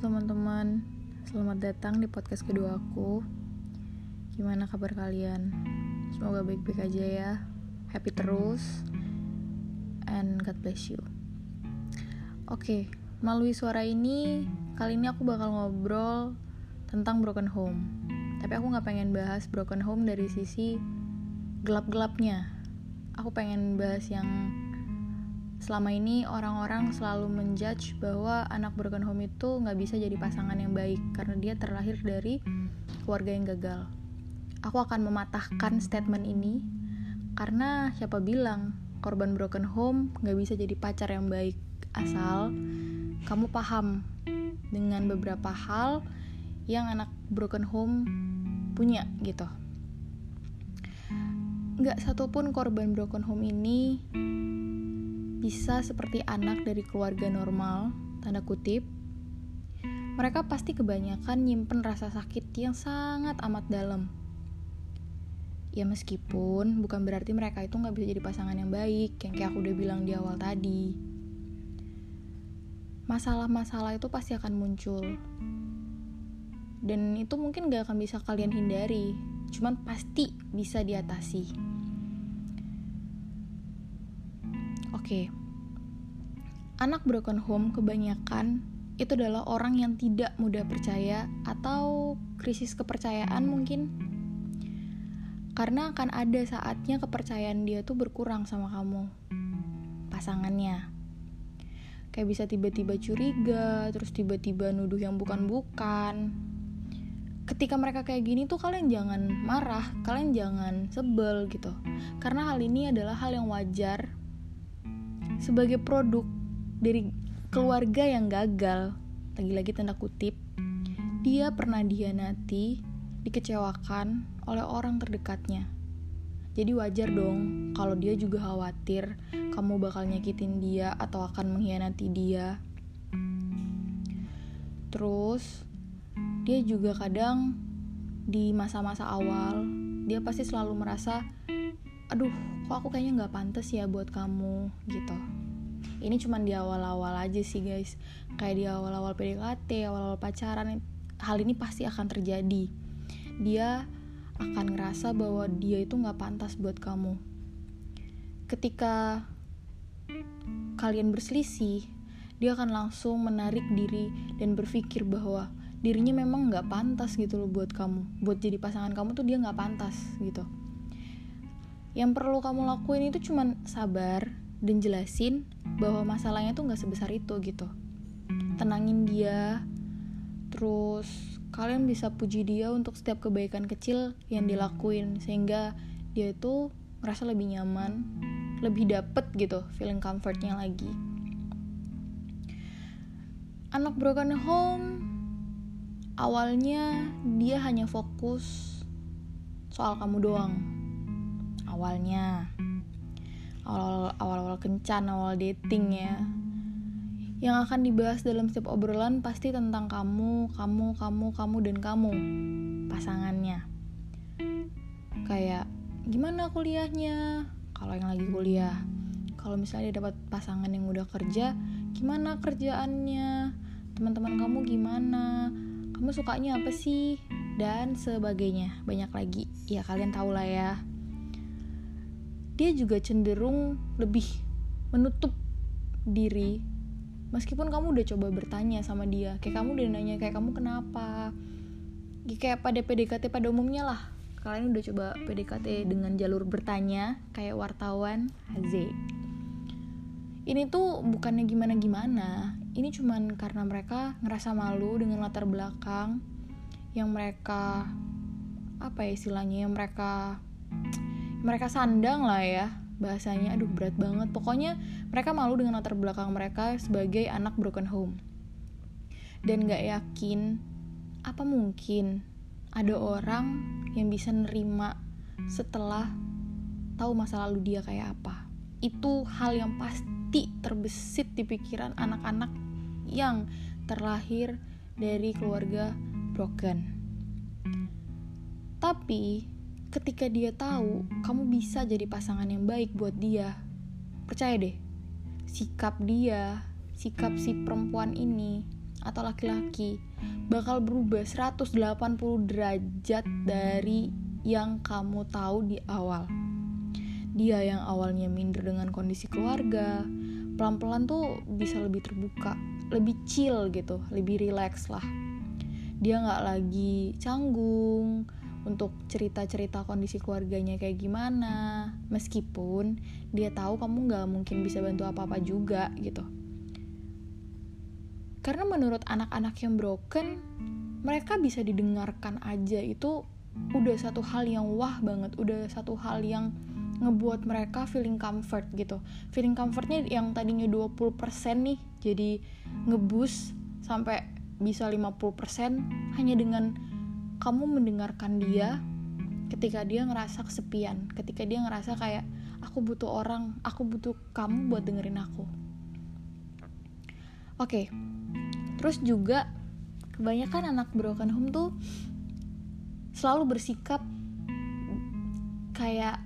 teman-teman, selamat datang di podcast kedua aku. Gimana kabar kalian? Semoga baik-baik aja ya, happy terus, and God bless you. Oke, melalui suara ini, kali ini aku bakal ngobrol tentang broken home. Tapi aku gak pengen bahas broken home dari sisi gelap-gelapnya. Aku pengen bahas yang selama ini orang-orang selalu menjudge bahwa anak broken home itu nggak bisa jadi pasangan yang baik karena dia terlahir dari keluarga yang gagal. Aku akan mematahkan statement ini karena siapa bilang korban broken home nggak bisa jadi pacar yang baik asal kamu paham dengan beberapa hal yang anak broken home punya gitu. Nggak satupun korban broken home ini bisa seperti anak dari keluarga normal, tanda kutip, mereka pasti kebanyakan nyimpen rasa sakit yang sangat amat dalam. Ya meskipun bukan berarti mereka itu nggak bisa jadi pasangan yang baik, yang kayak aku udah bilang di awal tadi. Masalah-masalah itu pasti akan muncul. Dan itu mungkin gak akan bisa kalian hindari, cuman pasti bisa diatasi. Oke. Anak broken home kebanyakan itu adalah orang yang tidak mudah percaya atau krisis kepercayaan mungkin. Karena akan ada saatnya kepercayaan dia tuh berkurang sama kamu. Pasangannya. Kayak bisa tiba-tiba curiga, terus tiba-tiba nuduh yang bukan-bukan. Ketika mereka kayak gini tuh kalian jangan marah, kalian jangan sebel gitu. Karena hal ini adalah hal yang wajar sebagai produk dari keluarga yang gagal, lagi-lagi tanda kutip, dia pernah dihianati, dikecewakan oleh orang terdekatnya. Jadi wajar dong kalau dia juga khawatir kamu bakal nyakitin dia atau akan mengkhianati dia. Terus dia juga kadang di masa-masa awal dia pasti selalu merasa aduh kok aku kayaknya nggak pantas ya buat kamu gitu. Ini cuma di awal-awal aja sih guys. Kayak di awal-awal PDKT awal-awal pacaran hal ini pasti akan terjadi. Dia akan ngerasa bahwa dia itu nggak pantas buat kamu. Ketika kalian berselisih dia akan langsung menarik diri dan berpikir bahwa dirinya memang nggak pantas gitu loh buat kamu. Buat jadi pasangan kamu tuh dia nggak pantas gitu yang perlu kamu lakuin itu cuman sabar dan jelasin bahwa masalahnya tuh nggak sebesar itu gitu. Tenangin dia terus kalian bisa puji dia untuk setiap kebaikan kecil yang dilakuin sehingga dia itu merasa lebih nyaman lebih dapet gitu feeling comfortnya lagi. Anak broken home awalnya dia hanya fokus soal kamu doang awalnya awal awal kencan awal dating ya yang akan dibahas dalam setiap obrolan pasti tentang kamu, kamu, kamu, kamu, dan kamu, pasangannya. Kayak, gimana kuliahnya? Kalau yang lagi kuliah. Kalau misalnya dia dapat pasangan yang udah kerja, gimana kerjaannya? Teman-teman kamu gimana? Kamu sukanya apa sih? Dan sebagainya. Banyak lagi. Ya kalian tau lah ya dia juga cenderung lebih menutup diri. Meskipun kamu udah coba bertanya sama dia kayak kamu udah nanya kayak kamu kenapa? Ya, kayak pada PDKT pada umumnya lah. Kalian udah coba PDKT dengan jalur bertanya kayak wartawan Haze ini tuh bukannya gimana-gimana. Ini cuman karena mereka ngerasa malu dengan latar belakang yang mereka apa ya istilahnya yang mereka mereka sandang lah ya bahasanya. Aduh berat banget. Pokoknya mereka malu dengan latar belakang mereka sebagai anak broken home. Dan gak yakin apa mungkin ada orang yang bisa nerima setelah tahu masa lalu dia kayak apa. Itu hal yang pasti terbesit di pikiran anak-anak yang terlahir dari keluarga broken. Tapi ketika dia tahu kamu bisa jadi pasangan yang baik buat dia, percaya deh, sikap dia, sikap si perempuan ini atau laki-laki bakal berubah 180 derajat dari yang kamu tahu di awal. Dia yang awalnya minder dengan kondisi keluarga, pelan-pelan tuh bisa lebih terbuka, lebih chill gitu, lebih relax lah. Dia nggak lagi canggung untuk cerita-cerita kondisi keluarganya kayak gimana, meskipun dia tahu kamu nggak mungkin bisa bantu apa-apa juga gitu. Karena menurut anak-anak yang broken, mereka bisa didengarkan aja. Itu udah satu hal yang wah banget, udah satu hal yang ngebuat mereka feeling comfort gitu. Feeling comfortnya yang tadinya 20% nih jadi ngebus sampai bisa 50% hanya dengan kamu mendengarkan dia ketika dia ngerasa kesepian ketika dia ngerasa kayak aku butuh orang aku butuh kamu buat dengerin aku. Oke okay. terus juga kebanyakan anak broken home tuh selalu bersikap kayak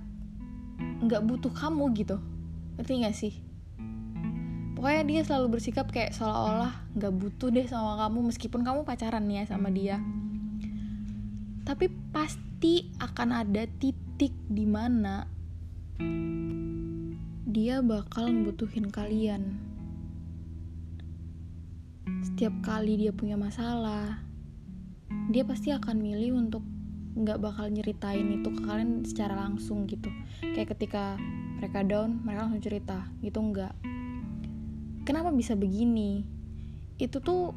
nggak butuh kamu gitu. Ngerti gak sih? Pokoknya dia selalu bersikap kayak seolah-olah nggak butuh deh sama kamu meskipun kamu pacaran ya sama dia tapi pasti akan ada titik di mana dia bakal membutuhin kalian. Setiap kali dia punya masalah dia pasti akan milih untuk nggak bakal nyeritain itu ke kalian secara langsung gitu. Kayak ketika mereka down mereka langsung cerita gitu nggak? Kenapa bisa begini? Itu tuh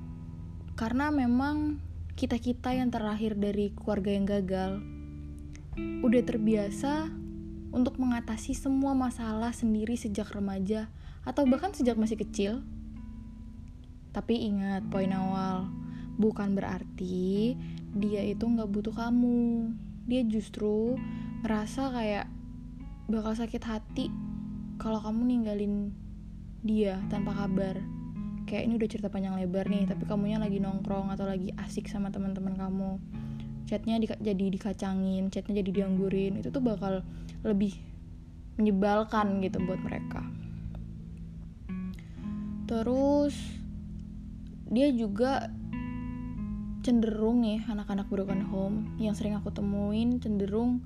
karena memang kita kita yang terlahir dari keluarga yang gagal udah terbiasa untuk mengatasi semua masalah sendiri sejak remaja atau bahkan sejak masih kecil. Tapi ingat poin awal bukan berarti dia itu nggak butuh kamu. Dia justru ngerasa kayak bakal sakit hati kalau kamu ninggalin dia tanpa kabar kayak ini udah cerita panjang lebar nih tapi kamunya lagi nongkrong atau lagi asik sama teman-teman kamu. Chatnya di, jadi dikacangin chatnya jadi dianggurin itu tuh bakal lebih menyebalkan gitu buat mereka. Terus dia juga cenderung nih anak-anak broken home yang sering aku temuin cenderung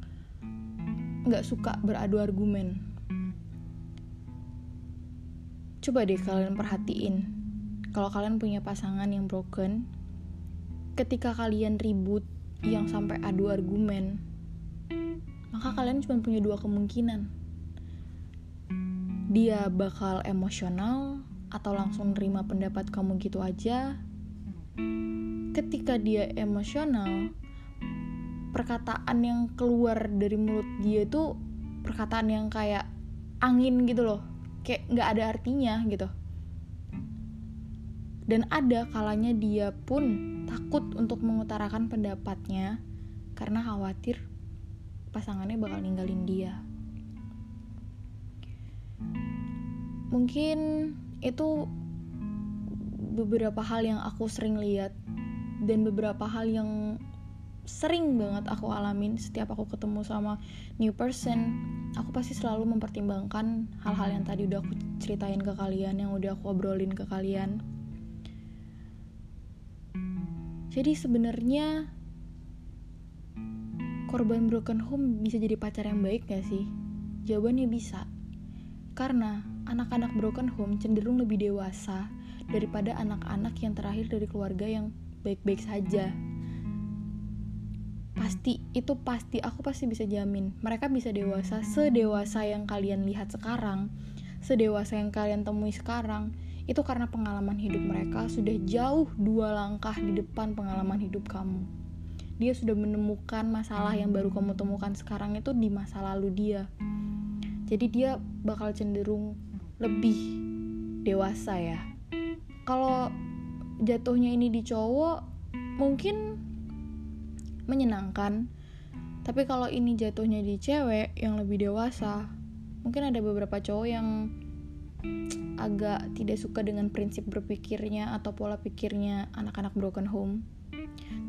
nggak suka beradu argumen. Coba deh kalian perhatiin, kalau kalian punya pasangan yang broken, ketika kalian ribut yang sampai adu argumen, maka kalian cuma punya dua kemungkinan. Dia bakal emosional atau langsung nerima pendapat kamu gitu aja. Ketika dia emosional perkataan yang keluar dari mulut dia itu perkataan yang kayak angin gitu loh. Kayak nggak ada artinya gitu dan ada kalanya dia pun takut untuk mengutarakan pendapatnya karena khawatir pasangannya bakal ninggalin dia. Mungkin itu beberapa hal yang aku sering lihat dan beberapa hal yang sering banget aku alamin setiap aku ketemu sama new person aku pasti selalu mempertimbangkan hal-hal yang tadi udah aku ceritain ke kalian yang udah aku obrolin ke kalian jadi sebenarnya korban broken home bisa jadi pacar yang baik gak sih? Jawabannya bisa. Karena anak-anak broken home cenderung lebih dewasa daripada anak-anak yang terakhir dari keluarga yang baik-baik saja pasti itu pasti aku pasti bisa jamin mereka bisa dewasa sedewasa yang kalian lihat sekarang sedewasa yang kalian temui sekarang itu karena pengalaman hidup mereka sudah jauh dua langkah di depan pengalaman hidup kamu. Dia sudah menemukan masalah yang baru kamu temukan sekarang itu di masa lalu dia. Jadi dia bakal cenderung lebih dewasa ya. Kalau jatuhnya ini di cowok mungkin menyenangkan. Tapi kalau ini jatuhnya di cewek yang lebih dewasa mungkin ada beberapa cowok yang agak tidak suka dengan prinsip berpikirnya atau pola pikirnya anak-anak broken home.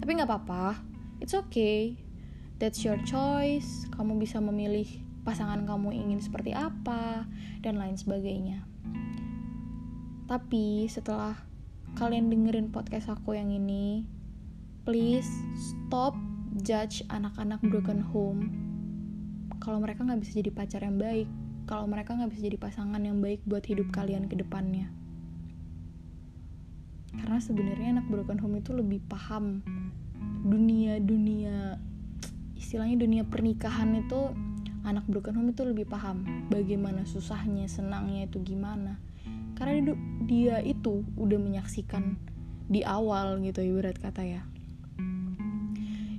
Tapi nggak apa-apa it's okay. That's your choice. Kamu bisa memilih pasangan kamu ingin seperti apa dan lain sebagainya. Tapi setelah kalian dengerin podcast aku yang ini please stop judge anak-anak broken home. Kalau mereka nggak bisa jadi pacar yang baik kalau mereka nggak bisa jadi pasangan yang baik buat hidup kalian ke depannya. Karena sebenarnya anak broken home itu lebih paham dunia dunia istilahnya dunia pernikahan itu anak broken home itu lebih paham bagaimana susahnya senangnya itu gimana. Karena dia itu udah menyaksikan di awal gitu ibarat kata ya.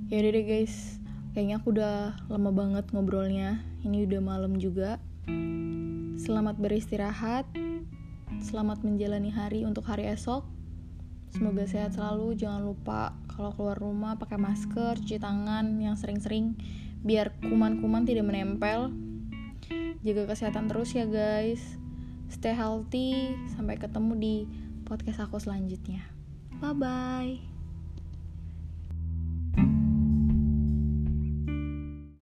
Ya deh guys kayaknya aku udah lama banget ngobrolnya. Ini udah malam juga selamat beristirahat selamat menjalani hari untuk hari esok Semoga sehat selalu. Jangan lupa kalau keluar rumah pakai masker, cuci tangan yang sering-sering biar kuman-kuman tidak menempel. Jaga kesehatan terus ya guys. Stay healthy. Sampai ketemu di podcast aku selanjutnya. Bye bye.